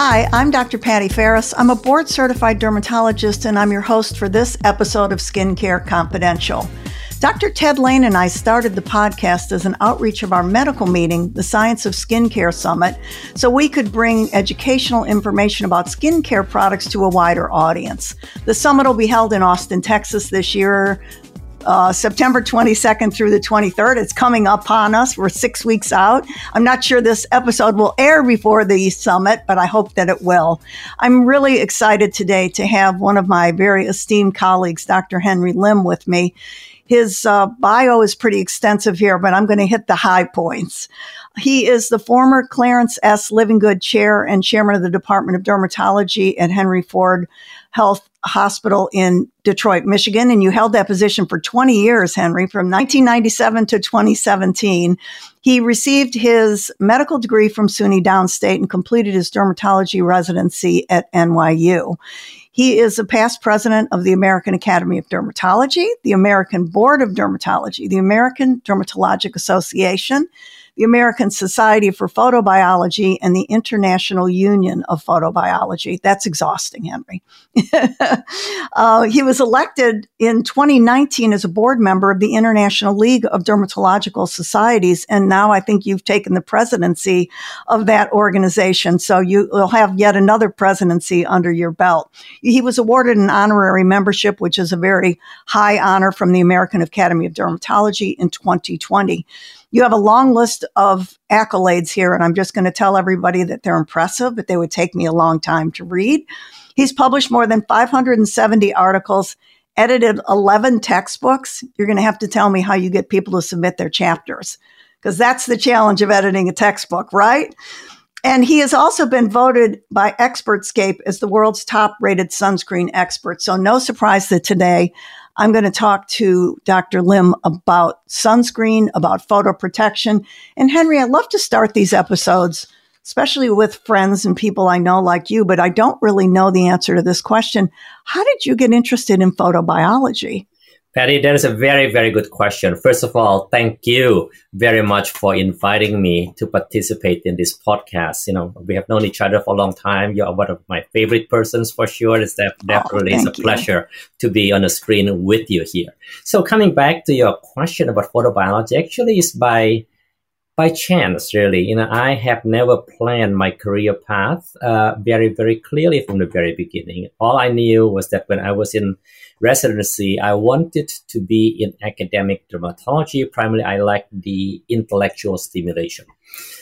Hi, I'm Dr. Patty Farris. I'm a board certified dermatologist and I'm your host for this episode of Skincare Confidential. Dr. Ted Lain and I started the podcast as an outreach of our medical meeting, the Science of Skincare Summit, so we could bring educational information about skincare products to a wider audience. The summit will be held in Austin, Texas this year uh, September 22nd through the 23rd. It's coming upon us. We're six weeks out. I'm not sure this episode will air before the summit, but I hope that it will. I'm really excited today to have one of my very esteemed colleagues, Dr. Henry Lim, with me. His uh, bio is pretty extensive here, but I'm going to hit the high points. He is the former Clarence S. Livingood Chair and Chairman of the Department of Dermatology at Henry Ford Health Hospital in Detroit, Michigan. And you held that position for 20 years, Henry, from 1997 to 2017. He received his medical degree from SUNY Downstate and completed his dermatology residency at NYU. He is a past president of the American Academy of Dermatology, the American Board of Dermatology, the American Dermatologic Association, the American Society for Photobiology and the International Union of Photobiology. That's exhausting, Henry. uh, he was elected in 2019 as a board member of the International League of Dermatological Societies, and now I think you've taken the presidency of that organization. So you will have yet another presidency under your belt. He was awarded an honorary membership, which is a very high honor from the American Academy of Dermatology in 2020. You have a long list of accolades here, and I'm just going to tell everybody that they're impressive, but they would take me a long time to read. He's published more than 570 articles, edited 11 textbooks. You're going to have to tell me how you get people to submit their chapters, because that's the challenge of editing a textbook, right? And he has also been voted by Expertscape as the world's top rated sunscreen expert. So, no surprise that today I'm going to talk to Dr. Lim about sunscreen, about photo protection. And Henry, I love to start these episodes, especially with friends and people I know like you, but I don't really know the answer to this question. How did you get interested in photobiology? Patty, that is a very, very good question. First of all, thank you very much for inviting me to participate in this podcast. You know, we have known each other for a long time. You are one of my favorite persons for sure. It's definitely oh, a you. pleasure to be on the screen with you here. So coming back to your question about photobiology, actually is by by chance, really. You know, I have never planned my career path uh, very, very clearly from the very beginning. All I knew was that when I was in residency, I wanted to be in academic dermatology. Primarily, I liked the intellectual stimulation.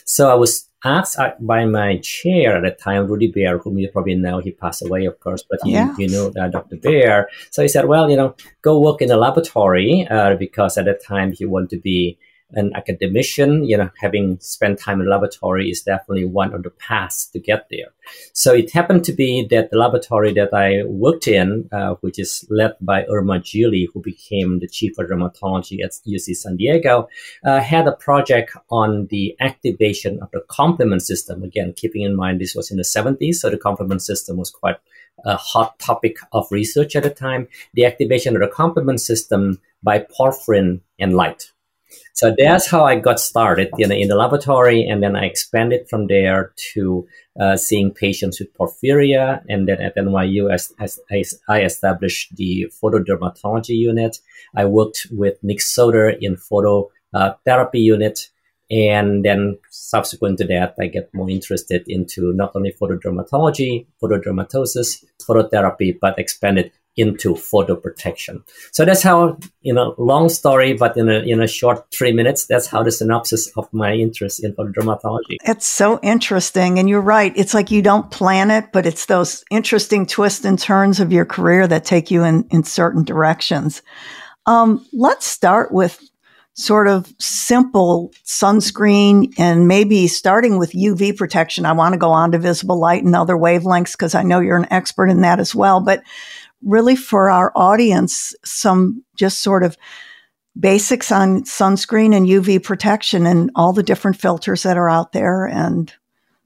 So I was asked uh, by my chair at the time, Rudy Baer, whom you probably know, he passed away, of course, but yeah. you, you know uh, Dr. Baer. So he said, well, you know, go work in the laboratory uh, because at that time he wanted to be an academician, you know, having spent time in laboratory is definitely one of the paths to get there. So it happened to be that the laboratory that I worked in, uh, which is led by Irma Gigli, who became the chief of dermatology at UC San Diego, uh, had a project on the activation of the complement system. Again, keeping in mind this was in the 70s, so the complement system was quite a hot topic of research at the time. The activation of the complement system by porphyrin and light. So that's how I got started in the laboratory, and then I expanded from there to uh, seeing patients with porphyria, and then at NYU, as, as, I established the photodermatology unit. I worked with Nick Soter in photo uh, therapy unit, and then subsequent to that, I get more interested into not only photodermatology, photodermatosis, phototherapy, but expanded into photo protection. So that's how, you know, long story, but in a, in a short three minutes, that's how the synopsis of my interest in photodermatology. It's so interesting. And you're right. It's like you don't plan it, but it's those interesting twists and turns of your career that take you in, in certain directions. Um, let's start with sort of simple sunscreen and maybe starting with UV protection. I want to go on to visible light and other wavelengths because I know you're an expert in that as well. But really for our audience some just sort of basics on sunscreen and UV protection and all the different filters that are out there and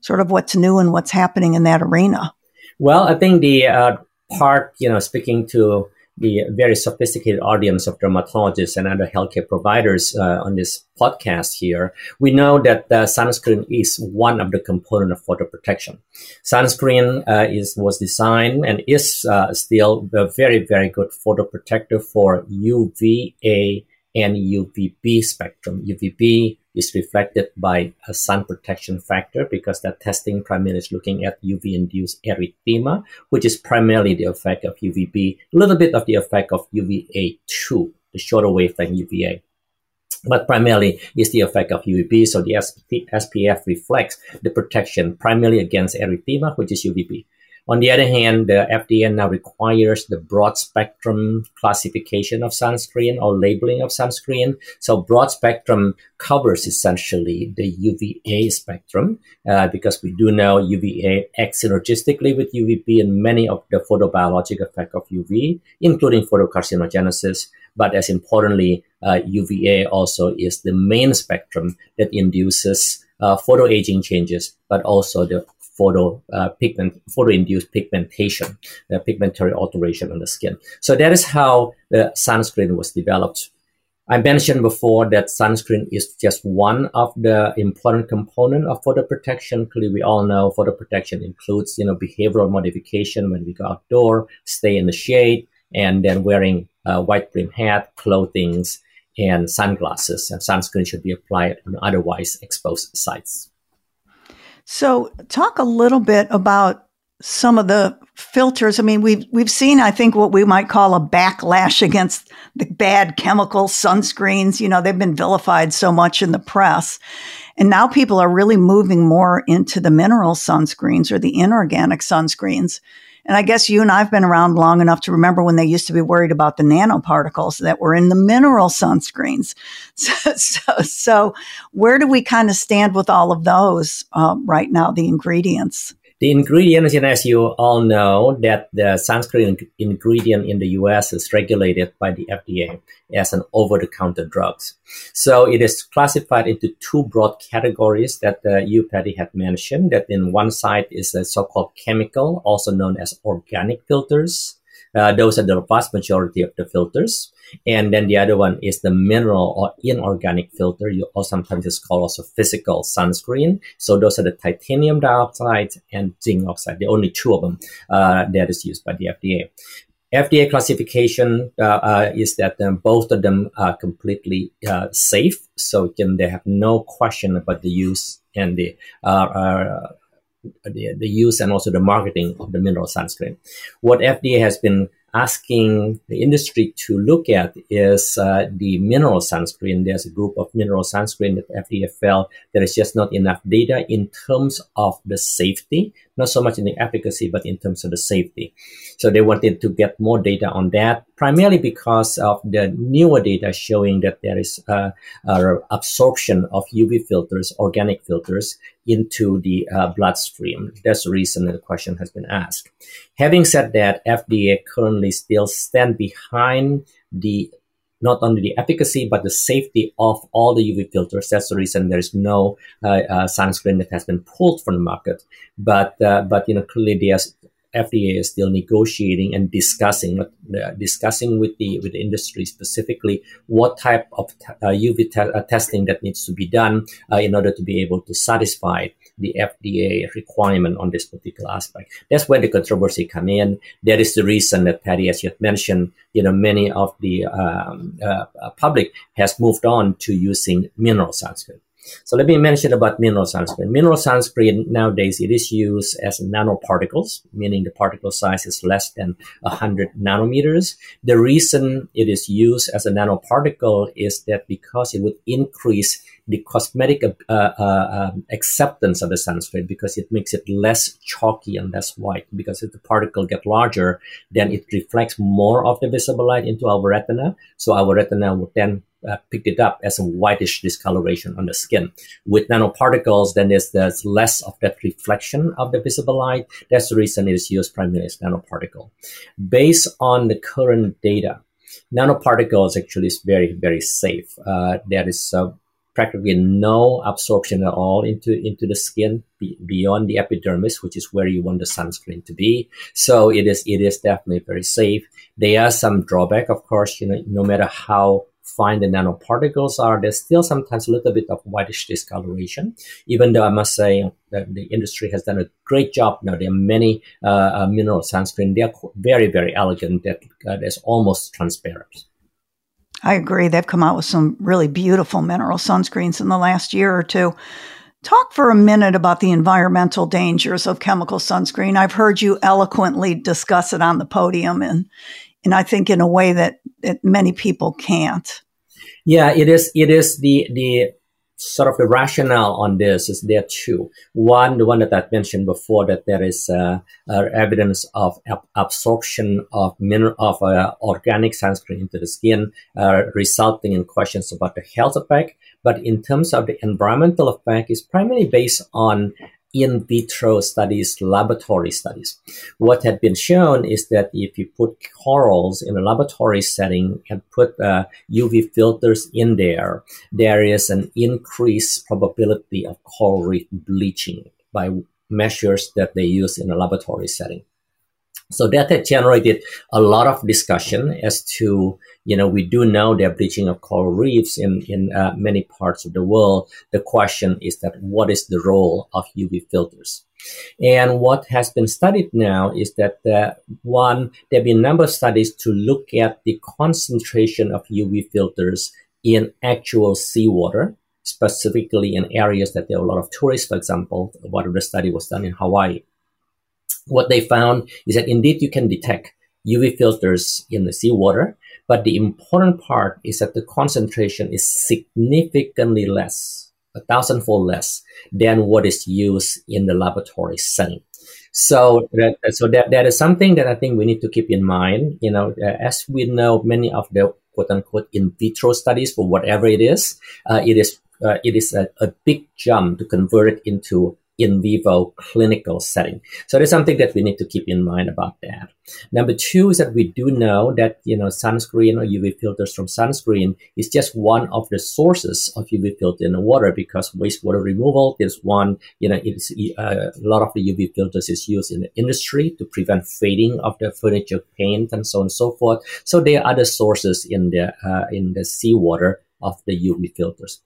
sort of what's new and what's happening in that arena? Well, I think the uh, part, you know, speaking to the very sophisticated audience of dermatologists and other healthcare providers uh, on this podcast here, we know that uh, sunscreen is one of the component of photo protection. Sunscreen uh, is was designed and is uh, still a very very good photo protector for UVA and UVB spectrum. UVB is reflected by a sun protection factor because that testing primarily is looking at UV induced erythema, which is primarily the effect of UVB, a little bit of the effect of UVA2, the shorter wavelength UVA. But primarily is the effect of UVB. So the SPF reflects the protection primarily against erythema, which is UVB. On the other hand, the FDA now requires the broad spectrum classification of sunscreen or labeling of sunscreen. So broad spectrum covers essentially the UVA spectrum uh, because we do know UVA acts synergistically with UVB and many of the photobiologic effect of UV, including photocarcinogenesis. But as importantly, uh, UVA also is the main spectrum that induces uh, photoaging changes, but also the photo uh, pigment, photo-induced pigmentation, uh, pigmentary alteration on the skin. So that is how the sunscreen was developed. I mentioned before that sunscreen is just one of the important component of photo protection. Clearly, we all know photo protection includes, you know, behavioral modification when we go outdoor, stay in the shade, and then wearing a white brim hat, clothing, and sunglasses. And sunscreen should be applied on otherwise exposed sites. So, talk a little bit about some of the filters. I mean, we've we've seen, I think, what we might call a backlash against the bad chemical sunscreens. You know, they've been vilified so much in the press, and now people are really moving more into the mineral sunscreens or the inorganic sunscreens. And I guess you and I've been around long enough to remember when they used to be worried about the nanoparticles that were in the mineral sunscreens. So, so, so where do we kind of stand with all of those um, right now, the ingredients? The ingredients, and as you all know, that the sunscreen ingredient in the US is regulated by the FDA as an over-the-counter drugs. So it is classified into two broad categories that uh, you, Patty, had mentioned. That in one side is the so-called chemical, also known as organic filters. Uh, those are the vast majority of the filters. And then the other one is the mineral or inorganic filter. You also sometimes it's called also physical sunscreen. So those are the titanium dioxide and zinc oxide. The only two of them uh, that is used by the FDA. FDA classification uh, uh, is that um, both of them are completely uh, safe, so can, they have no question about the use and the, uh, uh, the the use and also the marketing of the mineral sunscreen. What FDA has been asking the industry to look at is uh, the mineral sunscreen. There's a group of mineral sunscreen that FDA felt there is just not enough data in terms of the safety, not so much in the efficacy, but in terms of the safety. So they wanted to get more data on that, primarily because of the newer data showing that there is uh, uh, absorption of UV filters, organic filters, into the uh, bloodstream. That's the reason the question has been asked. Having said that, FDA currently still stand behind the not only the efficacy but the safety of all the UV filters. That's the reason there is no uh, uh, sunscreen that has been pulled from the market. But uh, but you know clearly the FDA is still negotiating and discussing uh, discussing with the with the industry specifically what type of t- uh, UV te- uh, testing that needs to be done in order to be able to satisfy the FDA requirement on this particular aspect. That's where the controversy come in. That is the reason that Patty, as you mentioned, you know many of the um, uh, public has moved on to using mineral sunscreen. So let me mention about mineral sunscreen. Mineral sunscreen nowadays it is used as nanoparticles, meaning the particle size is less than 100 nanometers. The reason it is used as a nanoparticle is that because it would increase the cosmetic uh, uh, um, acceptance of the sunscreen because it makes it less chalky and less white. Because if the particle get larger, then it reflects more of the visible light into our retina. So our retina would then uh, picked it up as a whitish discoloration on the skin. With nanoparticles, then there's, there's less of that reflection of the visible light. That's the reason it is used primarily as nanoparticle. Based on the current data, nanoparticles actually is very, very safe. Uh, there is uh, practically no absorption at all into into the skin be, beyond the epidermis, which is where you want the sunscreen to be. So it is it is definitely very safe. There are some drawback, of course. You know, no matter how fine the nanoparticles are, there's still sometimes a little bit of whitish discoloration. Even though I must say that the industry has done a great job. Now there are many uh, uh, mineral sunscreen. They are very very elegant. That uh, is almost transparent. I agree. They've come out with some really beautiful mineral sunscreens in the last year or two. Talk for a minute about the environmental dangers of chemical sunscreen. I've heard you eloquently discuss it on the podium and and I think in a way that, that many people can't. Yeah, it is it is the the sort of the rationale on this is there too. One, the one that I mentioned before, that there is uh, uh, evidence of ab- absorption of mineral of uh, organic sunscreen into the skin, uh, resulting in questions about the health effect. But in terms of the environmental effect, is primarily based on in vitro studies, laboratory studies. What had been shown is that if you put corals in a laboratory setting and put uh, UV filters in there, there is an increased probability of coral reef bleaching by measures that they use in a laboratory setting. So that had generated a lot of discussion as to, you know, we do know there bleaching of coral reefs in, in uh, many parts of the world. The question is that what is the role of UV filters? And what has been studied now is that uh, one, there have been a number of studies to look at the concentration of UV filters in actual seawater, specifically in areas that there are a lot of tourists, for example. One of the study was done in Hawaii what they found is that indeed you can detect UV filters in the seawater, but the important part is that the concentration is significantly less, a thousandfold less than what is used in the laboratory setting. So that, so that, that is something that I think we need to keep in mind. You know, uh, as we know, many of the quote unquote in vitro studies for whatever it is, uh, it is uh, it is a, a, big jump to convert it into in vivo clinical setting. So there's something that we need to keep in mind about that. Number two is that we do know that, you know, sunscreen or UV filters from sunscreen is just one of the sources of UV filter in the water because wastewater removal is one, you know, it's uh, a lot of the UV filters is used in the industry to prevent fading of the furniture paint and so on and so forth. So there are other sources in the, uh, in the seawater of the UV filters.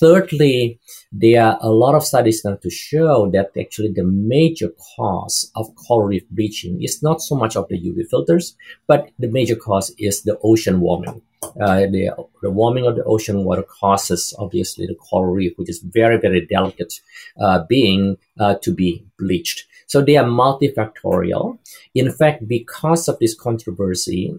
Thirdly, there are a lot of studies now to show that actually the major cause of coral reef bleaching is not so much of the UV filters, but the major cause is the ocean warming. Uh, the, the, warming of the ocean water causes obviously the coral reef, which is very, very delicate uh, being, uh, to be bleached. So they are multifactorial. In fact, because of this controversy,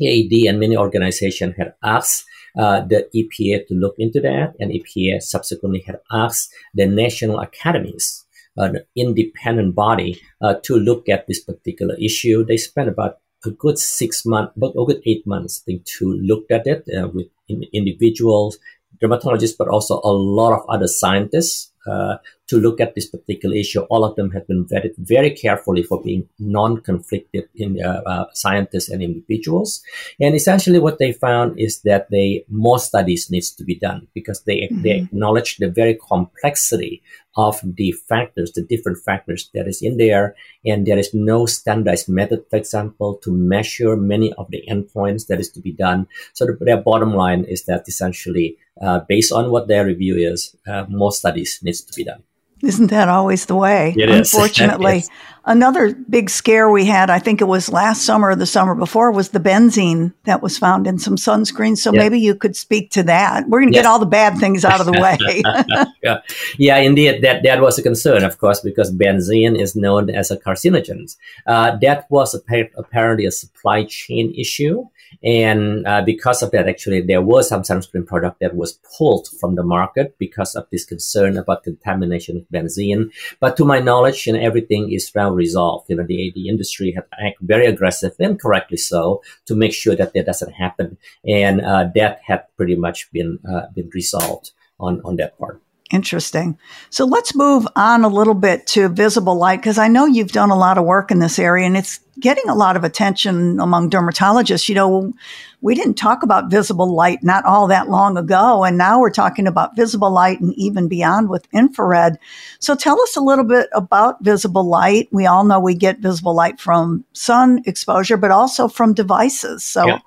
AAD and many organizations had asked uh, the EPA to look into that, and EPA subsequently had asked the national academies, an independent body, uh, to look at this particular issue. They spent about a good six months, but a good eight months, I think, to look at it uh, with in, individuals, dermatologists, but also a lot of other scientists uh, to look at this particular issue. All of them have been vetted very carefully for being non-conflicted in uh, uh, scientists and individuals. And essentially, what they found is that they more studies needs to be done because they mm-hmm. they acknowledge the very complexity of the factors, the different factors that is in there, and there is no standardized method, for example, to measure many of the endpoints that is to be done. So the, their bottom line is that essentially, uh, based on what their review is, uh, more studies needs to be done. Isn't that always the way? It Unfortunately. Is. Another big scare we had, I think it was last summer or the summer before, was the benzene that was found in some sunscreen. So maybe you could speak to that. We're going to yes. get all the bad things out of the way. yeah. yeah, indeed. That, that was a concern, of course, because benzene is known as a carcinogen. Uh, that was apparently a supply chain issue. And uh, because of that, actually, there was some sunscreen product that was pulled from the market because of this concern about contamination benzene. But to my knowledge, you know, everything is now resolved. You know, the, the industry had act very aggressive and correctly so to make sure that that doesn't happen. And uh, that had pretty much been uh, been resolved on, on that part. Interesting. So let's move on a little bit to visible light because I know you've done a lot of work in this area and it's getting a lot of attention among dermatologists. You know, we didn't talk about visible light not all that long ago, and now we're talking about visible light and even beyond with infrared. So tell us a little bit about visible light. We all know we get visible light from sun exposure, but also from devices. So, yeah.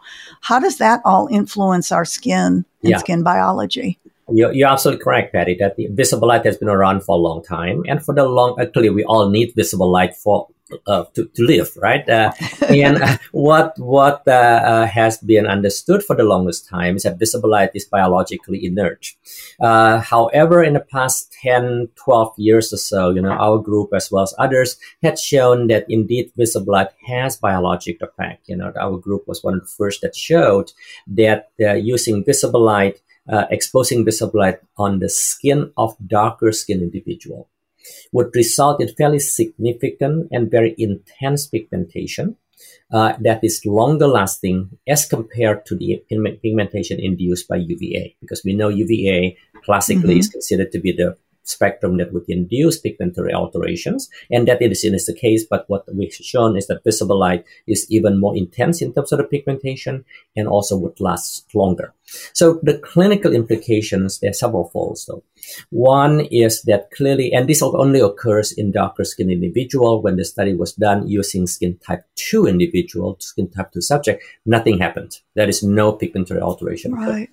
how does that all influence our skin and yeah. skin biology? You're, you're absolutely correct, Patty, that the visible light has been around for a long time. And for the long, actually, we all need visible light for uh, to, to live, right? Uh, and uh, what what uh, uh, has been understood for the longest time is that visible light is biologically inert. Uh, however, in the past 10, 12 years or so, you know, our group as well as others had shown that indeed visible light has biological effect. You know, our group was one of the first that showed that using visible light uh, exposing visible light on the skin of darker skin individual would result in fairly significant and very intense pigmentation uh, that is longer lasting as compared to the pigmentation induced by UVA because we know UVA classically mm-hmm. is considered to be the spectrum that would induce pigmentary alterations. And that is, is the case, but what we've shown is that visible light is even more intense in terms of the pigmentation and also would last longer. So the clinical implications, there are several folds though. One is that clearly, and this only occurs in darker skin individual. When the study was done using skin type 2 individual, skin type 2 subject, nothing happened. There is no pigmentary alteration. Right.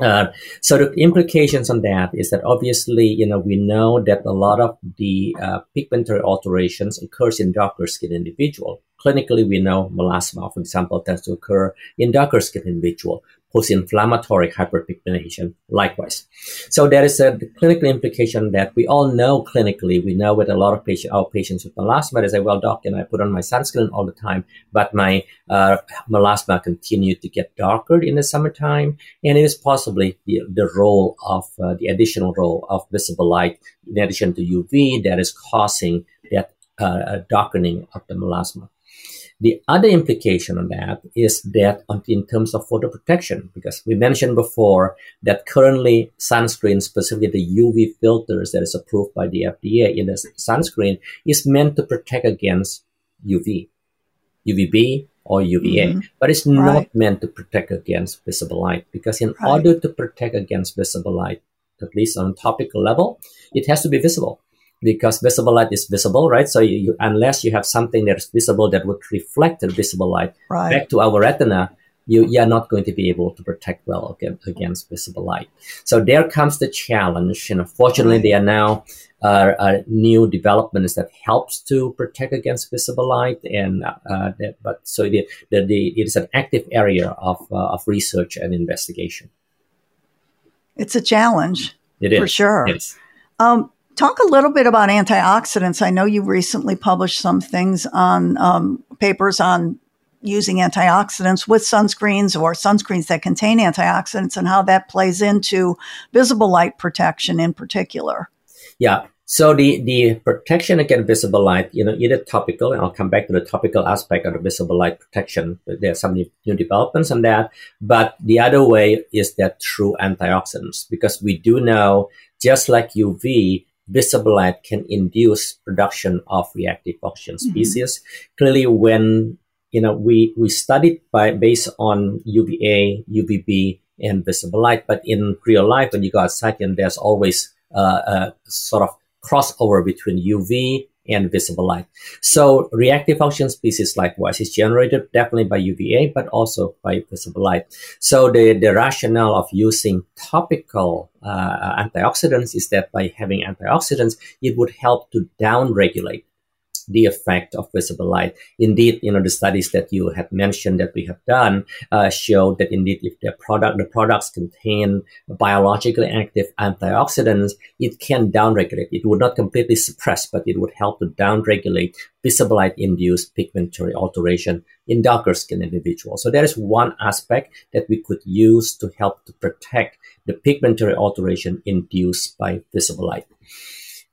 Uh, so the implications on that is that obviously, you know, we know that a lot of the uh, pigmentary alterations occurs in darker skin individual. Clinically, we know melasma, for example, tends to occur in darker skin individual post-inflammatory hyperpigmentation likewise. So there is a clinical implication that we all know clinically. We know with a lot of patient, our patients with melasma, they say, well, doc, and I put on my sunscreen all the time, but my uh, melasma continued to get darker in the summertime. And it is possibly the, the role of uh, the additional role of visible light in addition to UV that is causing that uh, darkening of the melasma. The other implication on that is that in terms of photo protection, because we mentioned before that currently sunscreen, specifically the UV filters that is approved by the FDA in the sunscreen, is meant to protect against UV, UVB, or UVA, mm-hmm. but it's right. not meant to protect against visible light because in right. order to protect against visible light, at least on topical level, it has to be visible because visible light is visible, right? So you, you, unless you have something that is visible that would reflect the visible light right. back to our retina, you, you are not going to be able to protect well against, against visible light. So there comes the challenge. And unfortunately, there are now uh, uh, new developments that helps to protect against visible light. And uh, that, but so the, the, the, it is an active area of, uh, of research and investigation. It's a challenge. It is. For sure. Um, Talk a little bit about antioxidants. I know you recently published some things on um, papers on using antioxidants with sunscreens or sunscreens that contain antioxidants and how that plays into visible light protection in particular. Yeah. So the, the protection against visible light, you know, either topical, and I'll come back to the topical aspect of the visible light protection. There are some new developments on that. But the other way is that through antioxidants, because we do know, just like UV, visible light can induce production of reactive oxygen mm-hmm. species. Mm-hmm. Clearly, when you know we we studied by based on UVA, UVB, and visible light, but in real life, when you go outside, and there's always uh, a sort of crossover between UV and visible light. So reactive oxygen species likewise is generated definitely by UVA, but also by visible light. So the, the rationale of using topical uh, antioxidants is that by having antioxidants, it would help to downregulate the effect of visible light. Indeed, you know, the studies that you have mentioned that we have done uh, show that indeed if the product, the products contain biologically active antioxidants, it can downregulate. It would not completely suppress, but it would help to downregulate visible light induced pigmentary alteration in darker skin individuals. So that is one aspect that we could use to help to protect the pigmentary alteration induced by visible light.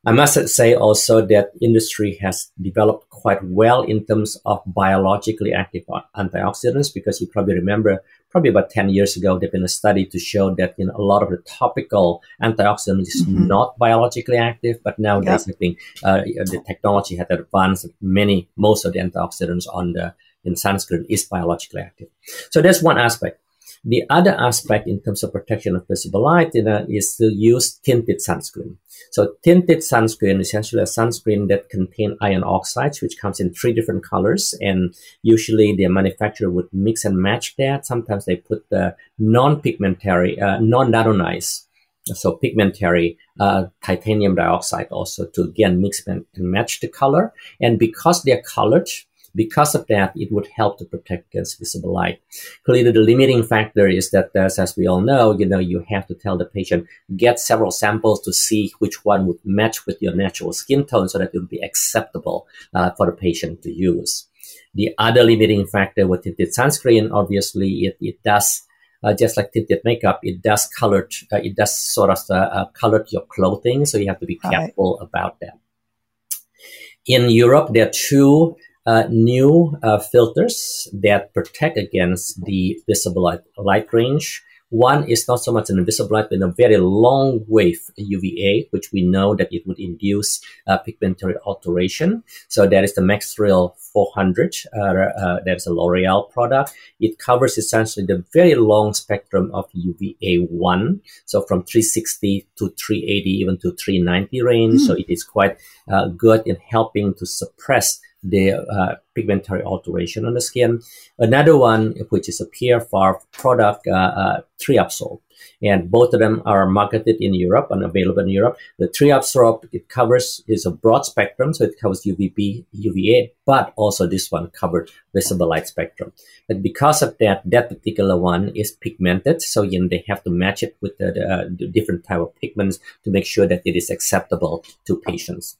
I must say also that industry has developed quite well in terms of biologically active antioxidants because you probably remember probably about 10 years ago there's been a study to show that you know, a lot of the topical antioxidants is mm-hmm. not biologically active but nowadays yep. I think uh, the technology has advanced many most of the antioxidants on the in sunscreen is biologically active so that's one aspect the other aspect in terms of protection of visible light you know, is to use tinted sunscreen. So tinted sunscreen is essentially a sunscreen that contain iron oxides, which comes in three different colors. And usually the manufacturer would mix and match that. Sometimes they put the non-pigmentary, uh, non-nanonized so pigmentary uh, titanium dioxide also to again mix and match the color. And because they're colored, because of that, it would help to protect against visible light. Clearly, the limiting factor is that, as we all know, you know, you have to tell the patient get several samples to see which one would match with your natural skin tone, so that it would be acceptable uh, for the patient to use. The other limiting factor with tinted sunscreen, obviously, it, it does uh, just like tinted makeup, it does color, uh, it does sort of uh, uh, color your clothing, so you have to be careful right. about that. In Europe, there are two uh, new uh, filters that protect against the visible light, light range. One is not so much an invisible light, but a very long wave UVA, which we know that it would induce uh, pigmentary alteration. So that is the Mexoryl 400. Uh, uh, that is a L'Oreal product. It covers essentially the very long spectrum of UVA1. So from 360 to 380, even to 390 range. Mm. So it is quite uh, good in helping to suppress the uh, pigmentary alteration on the skin. Another one, which is a PFR product, uh, uh. And both of them are marketed in Europe and available in Europe. The TriAsorB, it covers, is a broad spectrum, so it covers UVB, UVA, but also this one covered visible light spectrum. But because of that, that particular one is pigmented, so you know, they have to match it with the, the, uh, the different type of pigments to make sure that it is acceptable to patients.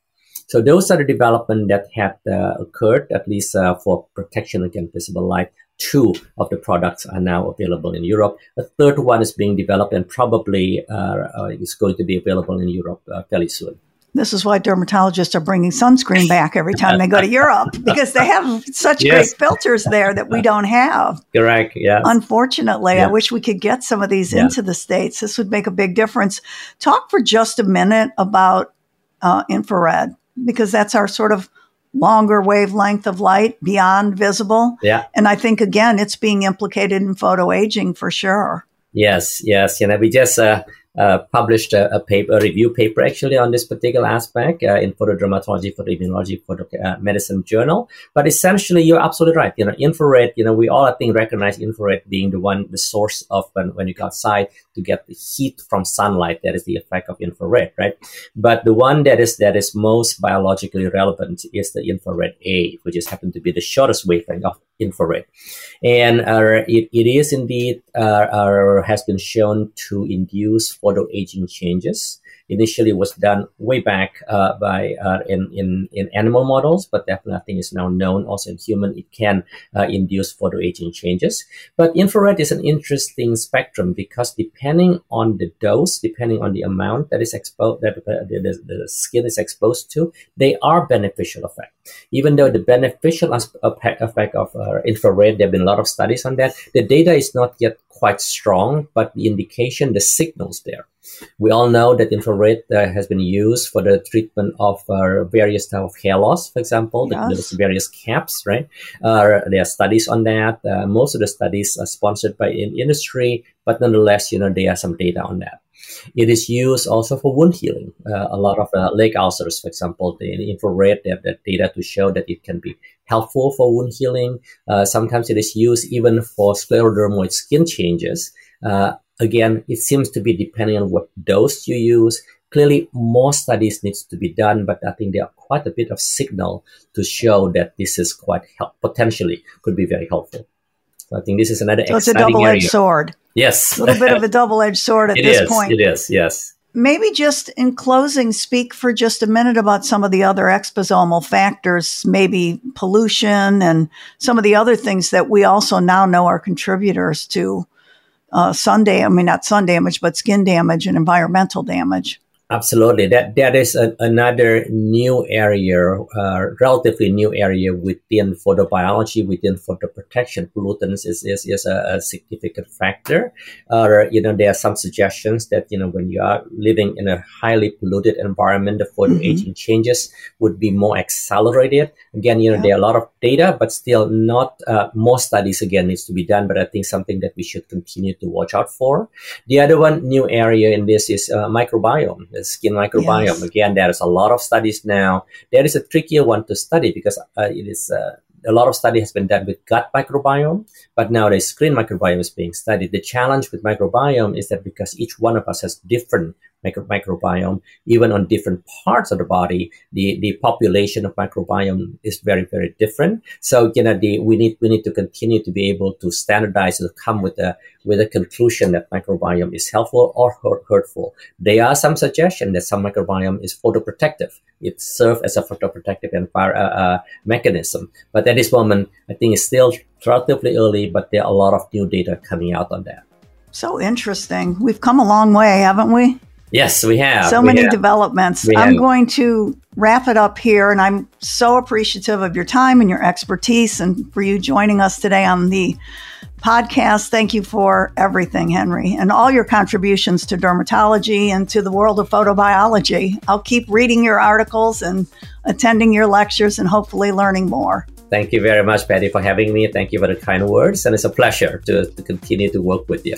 So those are the development that had uh, occurred, at least uh, for protection against visible light. Two of the products are now available in Europe. A third one is being developed and probably uh, uh is going to be available in Europe uh, fairly soon. This is why dermatologists are bringing sunscreen back every time they go to Europe because they have such yes. great filters there that we don't have. Correct. Yeah. Unfortunately, yeah. I wish we could get some of these yeah. into the states. This would make a big difference. Talk for just a minute about uh, infrared because that's our sort of longer wavelength of light beyond visible. Yeah. And I think again, it's being implicated in photo aging for sure. Yes, yes. You know, we just uh, uh, published a, a, paper, a review paper actually on this particular aspect uh, in photodermatology, photoimmunology, photo uh, medicine journal. But essentially, you're absolutely right. You know, infrared. You know, we all I think recognize infrared being the one, the source of when when you go outside to get the heat from sunlight. That is the effect of infrared, right? But the one that is that is most biologically relevant is the infrared A, which is happen to be the shortest wavelength of infrared, and uh, it, it is indeed uh, has been shown to induce photo aging changes initially was done way back uh, by uh, in, in in animal models, but definitely is now known also in human. It can uh, induce photoaging changes. But infrared is an interesting spectrum because depending on the dose, depending on the amount that is exposed, that the, the, the, skin is exposed to, they are beneficial effect. Even though the beneficial effect of uh, infrared, there have been a lot of studies on that. The data is not yet quite strong, but the indication, the signals there. We all know that infrared uh, has been used for the treatment of uh, various type of hair loss, for example. Yes. There's various caps, right? Uh, there are studies on that. Uh, most of the studies are sponsored by in industry, but nonetheless, you know, there are some data on that. It is used also for wound healing. Uh, a lot of uh, leg ulcers, for example, the infrared, they have that data to show that it can be helpful for wound healing. sometimes it is used even for sclerodermoid skin changes. Uh, Again, it seems to be depending on what dose you use. Clearly, more studies needs to be done, but I think there are quite a bit of signal to show that this is quite help, potentially could be very helpful. I think this is another so it's a double-edged area. sword. Yes, a little bit of a double-edged sword at it this is, point. It is. Yes. Maybe just in closing, speak for just a minute about some of the other exposomal factors, maybe pollution and some of the other things that we also now know are contributors to uh, sun damage, I mean, not sun damage, but skin damage and environmental damage. Absolutely. That that is a, another new area, uh, relatively new area within photobiology, within photoprotection. Pollutants is, is, is a, a significant factor. Uh, you know, there are some suggestions that, you know, when you are living in a highly polluted environment, the photoaging mm-hmm. changes would be more accelerated. Again, you know, yeah. there are a lot of data, but still not, uh, more studies again needs to be done. But I think something that we should continue to watch out for. The other one new area in this is uh, microbiome the skin microbiome. Yes. Again, there's a lot of studies now. There is a trickier one to study because uh, it is uh, a lot of study has been done with gut microbiome, but now the skin microbiome is being studied. The challenge with microbiome is that because each one of us has different micro- microbiome, even on different parts of the body, the, the population of microbiome is very, very different. So, you know, the, we need, we need to continue to be able to standardize and come with a, with a conclusion that microbiome is helpful or hurtful. There are some suggestions that some microbiome is photoprotective. It serves as a photoprotective envir- uh, uh, mechanism. But at this moment, I think it's still relatively early, but there are a lot of new data coming out on that. So interesting. We've come a long way, haven't we? Yes, we have. So we many have. developments. We I'm have. going to wrap it up here, and I'm so appreciative of your time and your expertise and for you joining us today on the podcast. Thank you for everything, Henry, and all your contributions to dermatology and to the world of photobiology. I'll keep reading your articles and attending your lectures and hopefully learning more. Thank you very much, Patty, for having me. Thank you for the kind words, and it's a pleasure to, to continue to work with you.